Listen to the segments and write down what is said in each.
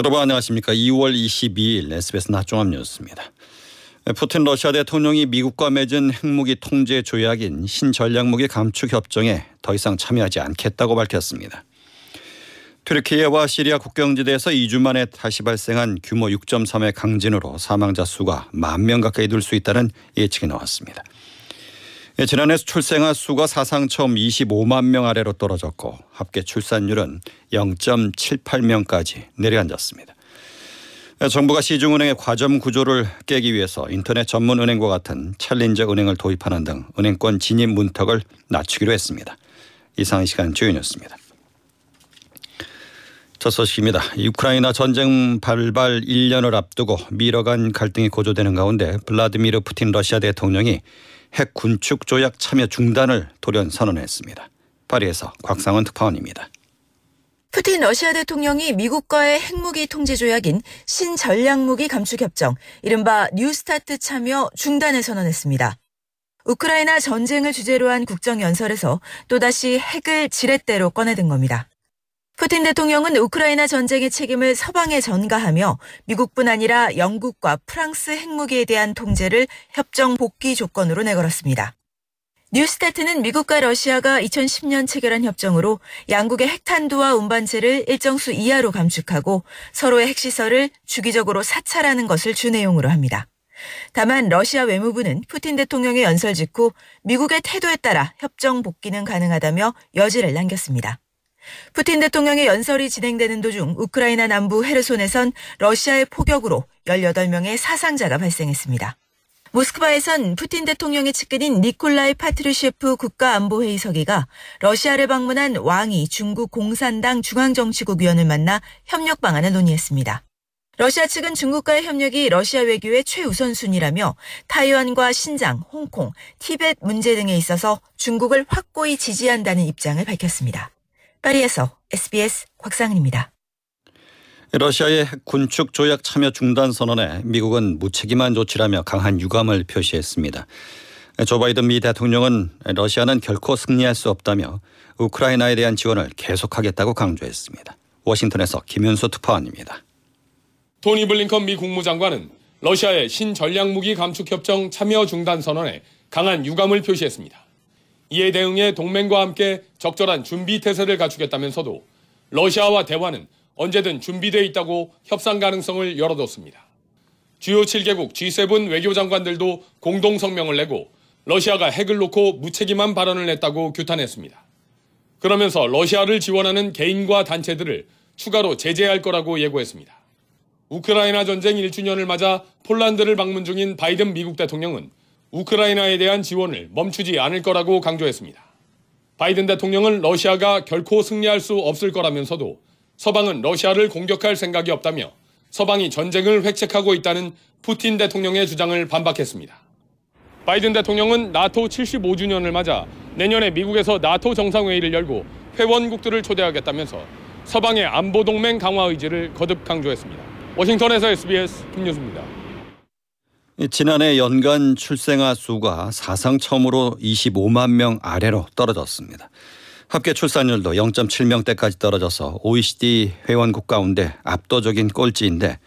여러분 안녕하십니까. 2월 22일 SBS 낮종합 뉴스입니다. 푸틴 러시아 대통령이 미국과 맺은 핵무기 통제 조약인 신전략무기 감축 협정에 더 이상 참여하지 않겠다고 밝혔습니다. 튀르키예와 시리아 국경지대에서 2주 만에 다시 발생한 규모 6.3의 강진으로 사망자 수가 만 명 가까이 늘 수 있다는 예측이 나왔습니다. 예, 지난해 출생아 수가 사상 처음 25만 명 아래로 떨어졌고 합계 출산율은 0.78명까지 내려앉았습니다. 예, 정부가 시중은행의 과점 구조를 깨기 위해서 인터넷 전문 은행과 같은 challenger 은행을 도입하는 등 은행권 진입 문턱을 낮추기로 했습니다. 이상 이 시간 주인이었습니다. 첫 소식입니다. 우크라이나 전쟁 발발 1년을 앞두고 미러 간 갈등이 고조되는 가운데 블라드미르 푸틴 러시아 대통령이 핵 군축 조약 참여 중단을 돌연 선언했습니다. 파리에서 곽상원 특파원입니다. 푸틴 러시아 대통령이 미국과의 핵무기 통제 조약인 신전략무기 감축 협정, 이른바 뉴스타트 참여 중단을 선언했습니다. 우크라이나 전쟁을 주제로 한 국정연설에서 또다시 핵을 지렛대로 꺼내든 겁니다. 푸틴 대통령은 우크라이나 전쟁의 책임을 서방에 전가하며 미국뿐 아니라 영국과 프랑스 핵무기에 대한 통제를 협정 복귀 조건으로 내걸었습니다. 뉴스타트는 미국과 러시아가 2010년 체결한 협정으로 양국의 핵탄두와 운반체를 일정 수 이하로 감축하고 서로의 핵시설을 주기적으로 사찰하는 것을 주 내용으로 합니다. 다만 러시아 외무부는 푸틴 대통령의 연설 직후 미국의 태도에 따라 협정 복귀는 가능하다며 여지를 남겼습니다. 푸틴 대통령의 연설이 진행되는 도중 우크라이나 남부 헤르손에선 러시아의 포격으로 18명의 사상자가 발생했습니다. 모스크바에선 푸틴 대통령의 측근인 니콜라이 파트르셰프 국가안보회의 서기가 러시아를 방문한 왕이 중국 공산당 중앙정치국 위원을 만나 협력 방안을 논의했습니다. 러시아 측은 중국과의 협력이 러시아 외교의 최우선순위라며 타이완과 신장, 홍콩, 티벳 문제 등에 있어서 중국을 확고히 지지한다는 입장을 밝혔습니다. 파리에서 SBS 곽상은입니다. 러시아의 핵 군축 조약 참여 중단 선언에 미국은 무책임한 조치라며 강한 유감을 표시했습니다. 조 바이든 미 대통령은 러시아는 결코 승리할 수 없다며 우크라이나에 대한 지원을 계속하겠다고 강조했습니다. 워싱턴에서 김윤수 특파원입니다. 토니 블링컨 미 국무장관은 러시아의 신전략무기 감축 협정 참여 중단 선언에 강한 유감을 표시했습니다. 이에 대응해 동맹과 함께 적절한 준비 태세를 갖추겠다면서도 러시아와 대화는 언제든 준비되어 있다고 협상 가능성을 열어뒀습니다. 주요 7개국 G7 외교장관들도 공동 성명을 내고 러시아가 핵을 놓고 무책임한 발언을 냈다고 규탄했습니다. 그러면서 러시아를 지원하는 개인과 단체들을 추가로 제재할 거라고 예고했습니다. 우크라이나 전쟁 1주년을 맞아 폴란드를 방문 중인 바이든 미국 대통령은 우크라이나에 대한 지원을 멈추지 않을 거라고 강조했습니다. 바이든 대통령은 러시아가 결코 승리할 수 없을 거라면서도 서방은 러시아를 공격할 생각이 없다며 서방이 전쟁을 획책하고 있다는 푸틴 대통령의 주장을 반박했습니다. 바이든 대통령은 나토 75주년을 맞아 내년에 미국에서 나토 정상회의를 열고 회원국들을 초대하겠다면서 서방의 안보 동맹 강화 의지를 거듭 강조했습니다. 워싱턴에서 SBS 김유수입니다. 지난해 연간 출생아 수가 사상 처음으로 25만 명 아래로 떨어졌습니다. 합계 출산율도 0.7명대까지 떨어져서 OECD 회원국 가운데 압도적인 꼴찌인데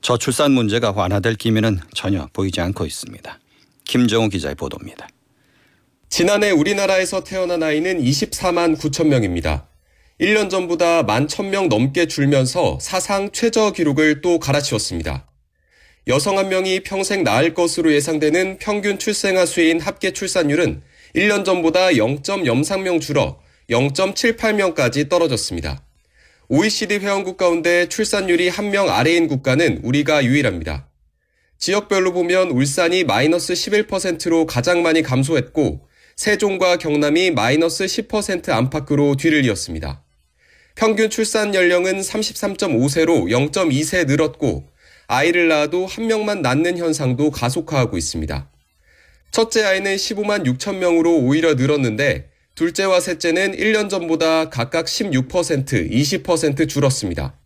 저출산 문제가 완화될 기미는 전혀 보이지 않고 있습니다. 김정우 기자의 보도입니다. 지난해 우리나라에서 태어난 아이는 24만 9천 명입니다. 1년 전보다 1만 1명 넘게 줄면서 사상 최저 기록을 또 갈아치웠습니다. 여성 한 명이 평생 낳을 것으로 예상되는 평균 출생아 수인 합계 출산율은 1년 전보다 0.03명 줄어 0.78명까지 떨어졌습니다. OECD 회원국 가운데 출산율이 한 명 아래인 국가는 우리가 유일합니다. 지역별로 보면 울산이 마이너스 11%로 가장 많이 감소했고 세종과 경남이 마이너스 10% 안팎으로 뒤를 이었습니다. 평균 출산 연령은 33.5세로 0.2세 늘었고 아이를 낳아도 한 명만 낳는 현상도 가속화하고 있습니다. 첫째 아이는 15만 6천 명으로 오히려 늘었는데 둘째와 셋째는 1년 전보다 각각 16%, 20% 줄었습니다.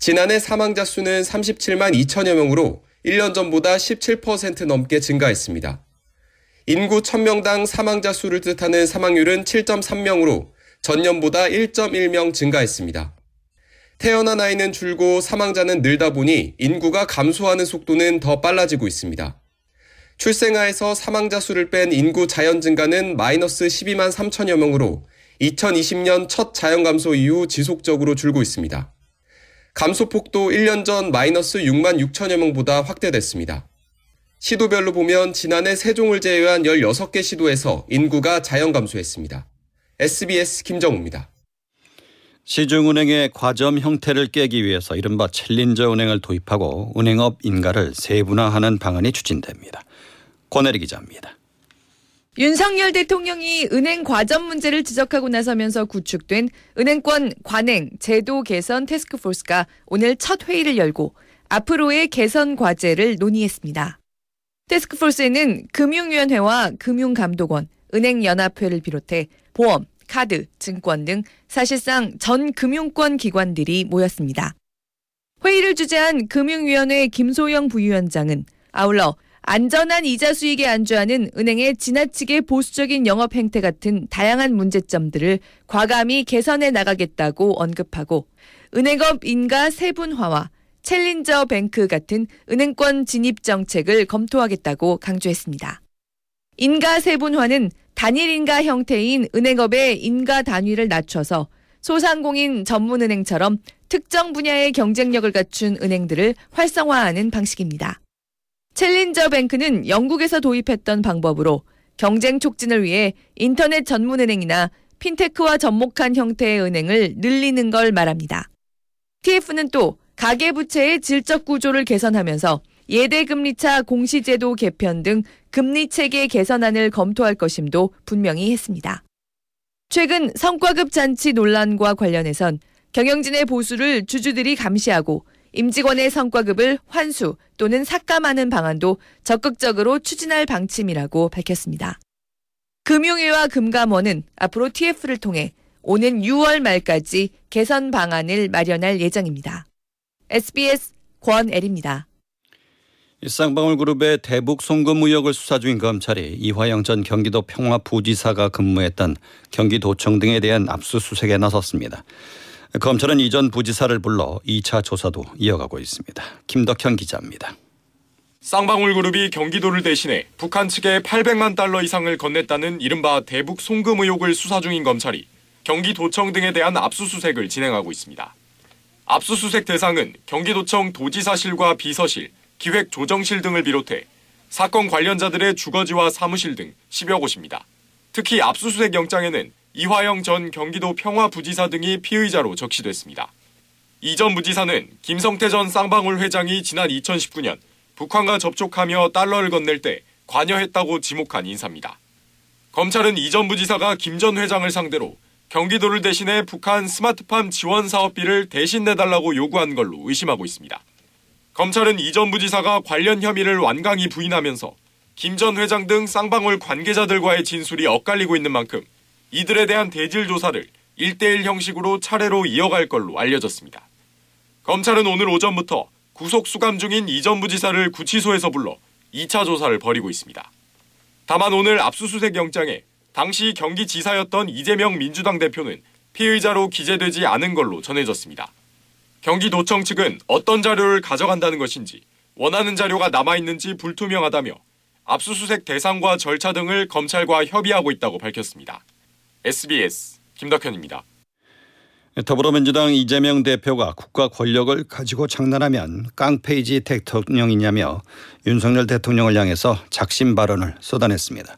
지난해 사망자 수는 37만 2천여 명으로 1년 전보다 17% 넘게 증가했습니다. 인구 1000명당 사망자 수를 뜻하는 사망률은 7.3명으로 전년보다 1.1명 증가했습니다. 태어난 아이는 줄고 사망자는 늘다 보니 인구가 감소하는 속도는 더 빨라지고 있습니다. 출생아에서 사망자 수를 뺀 인구 자연 증가는 마이너스 12만 3천여 명으로 2020년 첫 자연 감소 이후 지속적으로 줄고 있습니다. 감소폭도 1년 전 마이너스 6만 6천여 명보다 확대됐습니다. 시도별로 보면 지난해 세종을 제외한 16개 시도에서 인구가 자연 감소했습니다. SBS 김정우입니다. 시중은행의 과점 형태를 깨기 위해서 이른바 챌린저 은행을 도입하고 은행업 인가를 세분화하는 방안이 추진됩니다. 권혜리 기자입니다. 윤석열 대통령이 은행 과점 문제를 지적하고 나서면서 구축된 은행권 관행 제도 개선 테스크포스가 오늘 첫 회의를 열고 앞으로의 개선 과제를 논의했습니다. 테스크포스에는 금융위원회와 금융감독원, 은행연합회를 비롯해 보험, 카드, 증권 등 사실상 전 금융권 기관들이 모였습니다. 회의를 주재한 금융위원회 김소영 부위원장은 아울러 안전한 이자 수익에 안주하는 은행의 지나치게 보수적인 영업 행태 같은 다양한 문제점들을 과감히 개선해 나가겠다고 언급하고 은행업 인가 세분화와 챌린저 뱅크 같은 은행권 진입 정책을 검토하겠다고 강조했습니다. 인가 세분화는 단일 인가 형태인 은행업의 인가 단위를 낮춰서 소상공인 전문은행처럼 특정 분야의 경쟁력을 갖춘 은행들을 활성화하는 방식입니다. 챌린저 뱅크는 영국에서 도입했던 방법으로 경쟁 촉진을 위해 인터넷 전문은행이나 핀테크와 접목한 형태의 은행을 늘리는 걸 말합니다. TF는 또 가계부채의 질적 구조를 개선하면서 예대금리차 공시제도 개편 등 금리 체계 개선안을 검토할 것임도 분명히 했습니다. 최근 성과급 잔치 논란과 관련해선 경영진의 보수를 주주들이 감시하고 임직원의 성과급을 환수 또는 삭감하는 방안도 적극적으로 추진할 방침이라고 밝혔습니다. 금융위와 금감원은 앞으로 TF를 통해 오는 6월 말까지 개선 방안을 마련할 예정입니다. SBS 권애리입니다. 쌍방울 그룹의 대북 송금 의혹을 수사 중인 검찰이 이화영 전 경기도 평화부지사가 근무했던 경기도청 등에 대한 압수수색에 나섰습니다. 검찰은 이전 부지사를 불러 2차 조사도 이어가고 있습니다. 김덕현 기자입니다. 쌍방울 그룹이 경기도를 대신해 북한 측에 800만 달러 이상을 건넸다는 이른바 대북 송금 의혹을 수사 중인 검찰이 경기도청 등에 대한 압수수색을 진행하고 있습니다. 압수수색 대상은 경기도청 도지사실과 비서실, 기획조정실 등을 비롯해 사건 관련자들의 주거지와 사무실 등 10여 곳입니다. 특히 압수수색 영장에는 이화영 전 경기도 평화부지사 등이 피의자로 적시됐습니다. 이 전 부지사는 김성태 전 쌍방울 회장이 지난 2019년 북한과 접촉하며 달러를 건넬 때 관여했다고 지목한 인사입니다. 검찰은 이 전 부지사가 김 전 회장을 상대로 경기도를 대신해 북한 스마트팜 지원 사업비를 대신 내달라고 요구한 걸로 의심하고 있습니다. 검찰은 이 전 부지사가 관련 혐의를 완강히 부인하면서 김 전 회장 등 쌍방울 관계자들과의 진술이 엇갈리고 있는 만큼 이들에 대한 대질 조사를 1대1 형식으로 차례로 이어갈 걸로 알려졌습니다. 검찰은 오늘 오전부터 구속 수감 중인 이 전 부지사를 구치소에서 불러 2차 조사를 벌이고 있습니다. 다만 오늘 압수수색 영장에 당시 경기지사였던 이재명 민주당 대표는 피의자로 기재되지 않은 걸로 전해졌습니다. 경기도청 측은 어떤 자료를 가져간다는 것인지 원하는 자료가 남아있는지 불투명하다며 압수수색 대상과 절차 등을 검찰과 협의하고 있다고 밝혔습니다. SBS 김덕현입니다. 더불어민주당 이재명 대표가 국가 권력을 가지고 장난하면 깡페이지 대통령이냐며 윤석열 대통령을 향해서 작심 발언을 쏟아냈습니다.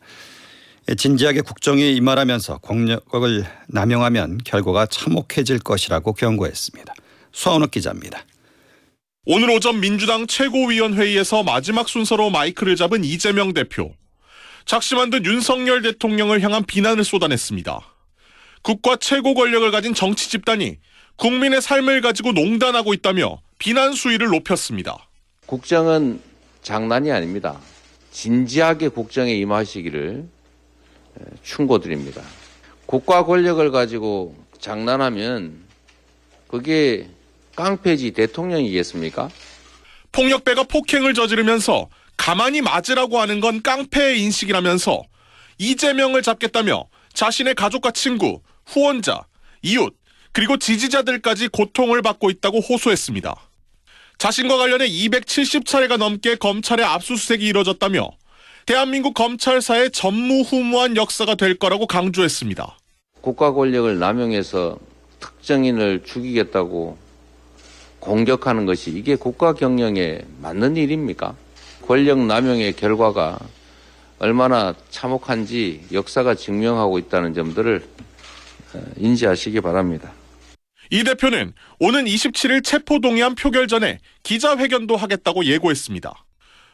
진지하게 국정에 임하라면서 권력을 남용하면 결과가 참혹해질 것이라고 경고했습니다. 수원욱 기자입니다. 오늘 오전 민주당 최고위원회의에서 마지막 순서로 마이크를 잡은 이재명 대표. 작심한 듯 윤석열 대통령을 향한 비난을 쏟아냈습니다. 국가 최고 권력을 가진 정치 집단이 국민의 삶을 가지고 농단하고 있다며 비난 수위를 높였습니다. 국정은 장난이 아닙니다. 진지하게 국정에 임하시기를 충고드립니다. 국가 권력을 가지고 장난하면 그게 깡패지 대통령이겠습니까? 폭력배가 폭행을 저지르면서 가만히 맞으라고 하는 건 깡패의 인식이라면서 이재명을 잡겠다며 자신의 가족과 친구, 후원자, 이웃, 그리고 지지자들까지 고통을 받고 있다고 호소했습니다. 자신과 관련해 270차례가 넘게 검찰의 압수수색이 이뤄졌다며 대한민국 검찰사의 전무후무한 역사가 될 거라고 강조했습니다. 국가 권력을 남용해서 특정인을 죽이겠다고 공격하는 것이 이게 국가 경영에 맞는 일입니까? 권력 남용의 결과가 얼마나 참혹한지 역사가 증명하고 있다는 점들을 어, 인지하시기 바랍니다. 이 대표는 오는 27일 체포동의안 표결 전에 기자회견도 하겠다고 예고했습니다.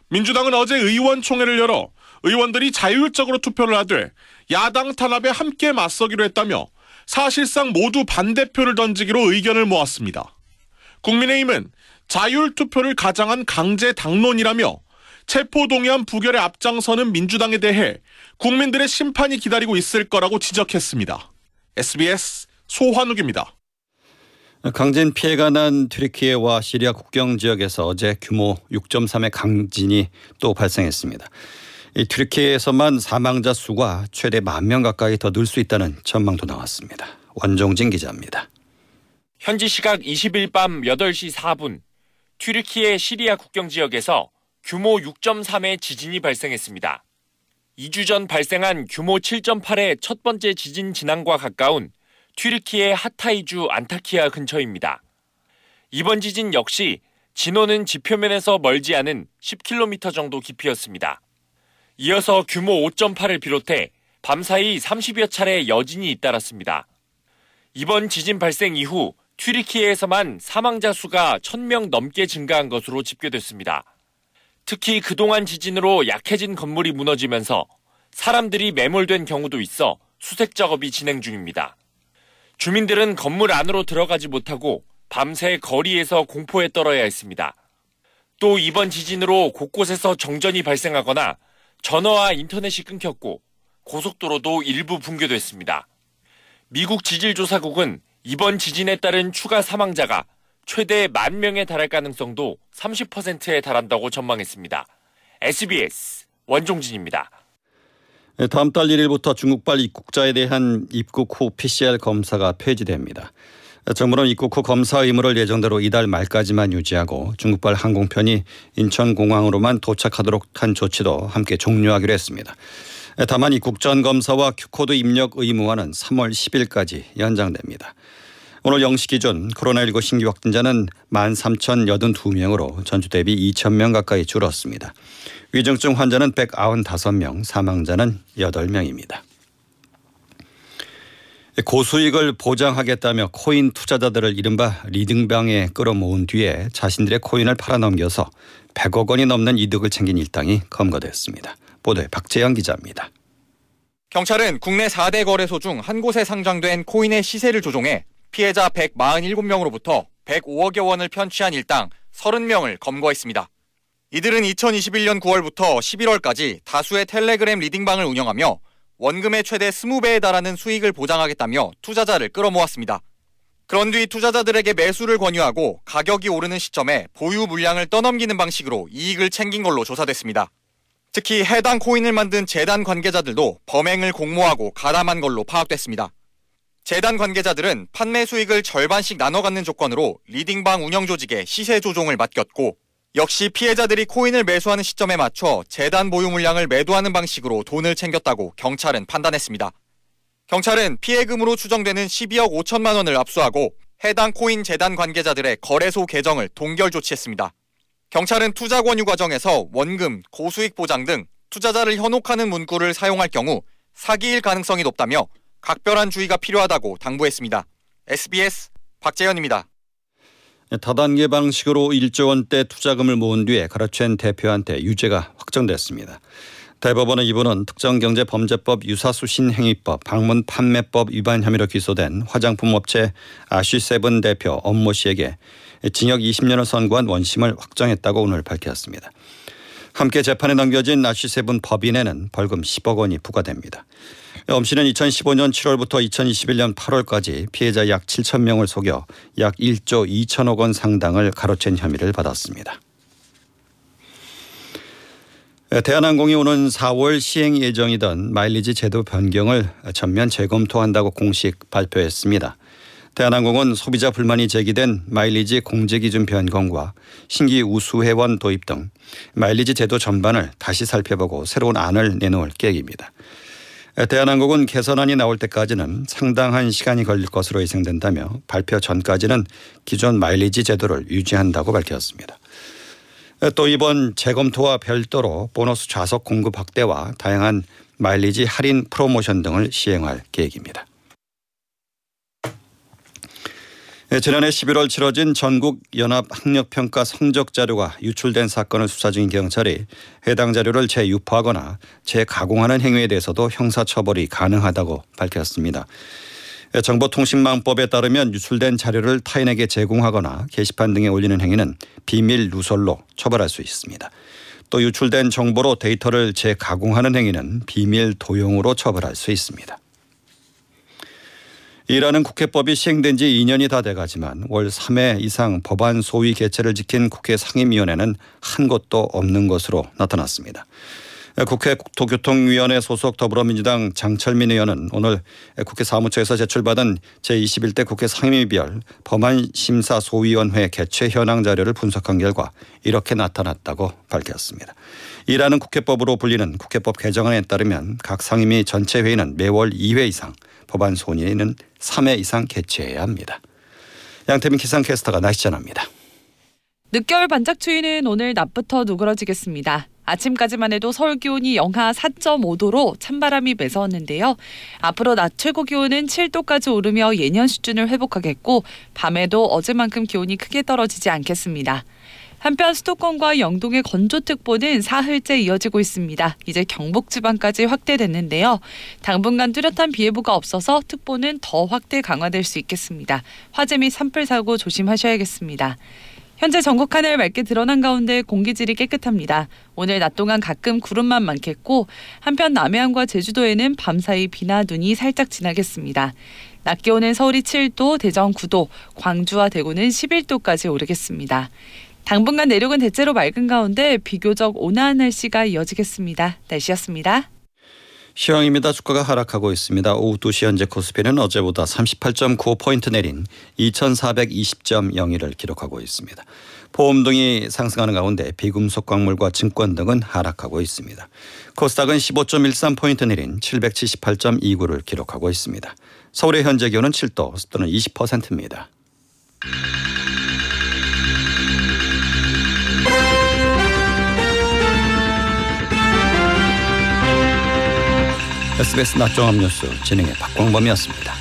민주당은 어제 의원총회를 열어 의원들이 자율적으로 투표를 하되 야당 탄압에 함께 맞서기로 했다며 사실상 모두 반대표를 던지기로 의견을 모았습니다. 국민의힘은 자율투표를 가장한 강제 당론이라며 체포동의안 부결에 앞장서는 민주당에 대해 국민들의 심판이 기다리고 있을 거라고 지적했습니다. SBS 소환욱입니다. 강진 피해가 난 튀르키예와 시리아 국경 지역에서 어제 규모 6.3의 강진이 또 발생했습니다. 이 튀르키예에서만 사망자 수가 최대 만 명 가까이 더 늘 수 있다는 전망도 나왔습니다. 원종진 기자입니다. 현지 시각 20일 밤 8시 4분 튀르키예 시리아 국경 지역에서 규모 6.3의 지진이 발생했습니다. 2주 전 발생한 규모 7.8의 첫 번째 지진 진앙과 가까운 튀르키예 하타이주 안타키아 근처입니다. 이번 지진 역시 진원은 지표면에서 멀지 않은 10km 정도 깊이였습니다. 이어서 규모 5.8을 비롯해 밤사이 30여 차례 여진이 잇따랐습니다. 이번 지진 발생 이후 튀르키예에서만 사망자 수가 1000명 넘게 증가한 것으로 집계됐습니다. 특히 그동안 지진으로 약해진 건물이 무너지면서 사람들이 매몰된 경우도 있어 수색 작업이 진행 중입니다. 주민들은 건물 안으로 들어가지 못하고 밤새 거리에서 공포에 떨어야 했습니다. 또 이번 지진으로 곳곳에서 정전이 발생하거나 전화와 인터넷이 끊겼고 고속도로도 일부 붕괴됐습니다. 미국 지질조사국은 이번 지진에 따른 추가 사망자가 최대 만 명에 달할 가능성도 30%에 달한다고 전망했습니다. SBS 원종진입니다. 네, 다음 달 1일부터 중국발 입국자에 대한 입국 후 PCR 검사가 폐지됩니다. 정부는 입국 후 검사 의무를 예정대로 이달 말까지만 유지하고 중국발 항공편이 인천공항으로만 도착하도록 한 조치도 함께 종료하기로 했습니다. 다만 입국 전 검사와 Q코드 입력 의무화는 3월 10일까지 연장됩니다. 오늘 0시 기준 코로나19 신규 확진자는 13,082명으로 전주 대비 2,000명 가까이 줄었습니다. 위중증 환자는 195명, 사망자는 8명입니다. 고수익을 보장하겠다며 코인 투자자들을 이른바 리딩방에 끌어모은 뒤에 자신들의 코인을 팔아넘겨서 100억 원이 넘는 이득을 챙긴 일당이 검거됐습니다. 보도에 박재영 기자입니다. 경찰은 국내 4대 거래소 중 한 곳에 상장된 코인의 시세를 조종해 피해자 147명으로부터 105억여 원을 편취한 일당 30명을 검거했습니다. 이들은 2021년 9월부터 11월까지 다수의 텔레그램 리딩방을 운영하며 원금의 최대 20배에 달하는 수익을 보장하겠다며 투자자를 끌어모았습니다. 그런 뒤 투자자들에게 매수를 권유하고 가격이 오르는 시점에 보유 물량을 떠넘기는 방식으로 이익을 챙긴 걸로 조사됐습니다. 특히 해당 코인을 만든 재단 관계자들도 범행을 공모하고 가담한 걸로 파악됐습니다. 재단 관계자들은 판매 수익을 절반씩 나눠 갖는 조건으로 리딩방 운영 조직에 시세 조종을 맡겼고 역시 피해자들이 코인을 매수하는 시점에 맞춰 재단 보유 물량을 매도하는 방식으로 돈을 챙겼다고 경찰은 판단했습니다. 경찰은 피해금으로 추정되는 12억 5천만 원을 압수하고 해당 코인 재단 관계자들의 거래소 계정을 동결 조치했습니다. 경찰은 투자 권유 과정에서 원금, 고수익 보장 등 투자자를 현혹하는 문구를 사용할 경우 사기일 가능성이 높다며 각별한 주의가 필요하다고 당부했습니다. SBS 박재현입니다. 다단계 방식으로 1조 원대 투자금을 모은 뒤에 가로챈 대표한테 유죄가 확정됐습니다. 대법원은 이분은 특정경제범죄법 유사수신행위법 방문 판매법 위반 혐의로 기소된 화장품 업체 아쉬세븐 대표 엄모 씨에게 징역 20년을 선고한 원심을 확정했다고 오늘 밝혔습니다. 함께 재판에 넘겨진 아쉬세븐 법인에는 벌금 10억 원이 부과됩니다. 엄 씨는 2015년 7월부터 2021년 8월까지 피해자 약 7천 명을 속여 약 1조 2천억 원 상당을 가로챈 혐의를 받았습니다. 대한항공이 오는 4월 시행 예정이던 마일리지 제도 변경을 전면 재검토한다고 공식 발표했습니다. 대한항공은 소비자 불만이 제기된 마일리지 공제 기준 변경과 신규 우수회원 도입 등 마일리지 제도 전반을 다시 살펴보고 새로운 안을 내놓을 계획입니다. 대한항공은 개선안이 나올 때까지는 상당한 시간이 걸릴 것으로 예상된다며 발표 전까지는 기존 마일리지 제도를 유지한다고 밝혔습니다. 또 이번 재검토와 별도로 보너스 좌석 공급 확대와 다양한 마일리지 할인 프로모션 등을 시행할 계획입니다. 네, 지난해 11월 치러진 전국 연합 학력 평가 성적 자료가 유출된 사건을 수사 중인 경찰이 해당 자료를 재유포하거나 재가공하는 행위에 대해서도 형사 처벌이 가능하다고 밝혔습니다. 네, 정보통신망법에 따르면 유출된 자료를 타인에게 제공하거나 게시판 등에 올리는 행위는 비밀 누설로 처벌할 수 있습니다. 또 유출된 정보로 데이터를 재가공하는 행위는 비밀 도용으로 처벌할 수 있습니다. 이라는 국회법이 시행된 지 2년이 다 돼가지만 월 3회 이상 법안 소위 개최를 지킨 국회 상임위원회는 한 곳도 없는 것으로 나타났습니다. 국회 국토교통위원회 소속 더불어민주당 장철민 의원은 오늘 국회 사무처에서 제출받은 제21대 국회 상임위별 법안심사 소위원회 개최 현황 자료를 분석한 결과 이렇게 나타났다고 밝혔습니다. 이라는 국회법으로 불리는 국회법 개정안에 따르면 각 상임위 전체 회의는 매월 2회 이상 법안 소위는 3회 이상 개최해야 합니다. 양태민 기상캐스터가 날씨 전합니다. 늦겨울 반짝 추위는 오늘 낮부터 누그러지겠습니다. 아침까지만 해도 서울 기온이 영하 4.5도로 찬바람이 매서웠는데요. 앞으로 낮 최고 기온은 7도까지 오르며 예년 수준을 회복하겠고 밤에도 어제만큼 기온이 크게 떨어지지 않겠습니다. 한편 수도권과 영동의 건조특보는 사흘째 이어지고 있습니다. 이제 경북 지방까지 확대됐는데요. 당분간 뚜렷한 비 예보가 없어서 특보는 더 확대 강화될 수 있겠습니다. 화재 및 산불 사고 조심하셔야겠습니다. 현재 전국 하늘 맑게 드러난 가운데 공기질이 깨끗합니다. 오늘 낮 동안 가끔 구름만 많겠고 한편 남해안과 제주도에는 밤사이 비나 눈이 살짝 지나겠습니다. 낮 기온은 서울이 7도, 대전 9도, 광주와 대구는 11도까지 오르겠습니다. 당분간 내륙은 대체로 맑은 가운데 비교적 온화한 날씨가 이어지겠습니다. 날씨였습니다. 시황입니다. 주가가 하락하고 있습니다. 오후 2시 현재 코스피는 어제보다 38.95포인트 내린 2420.01을 기록하고 있습니다. 보험 등이 상승하는 가운데 비금속 광물과 증권 등은 하락하고 있습니다. 코스닥은 15.13포인트 내린 778.29를 기록하고 있습니다. 서울의 현재 기온은 7도, 습도는 20%입니다. SBS 낮종합 뉴스 진행의 박광범이었습니다.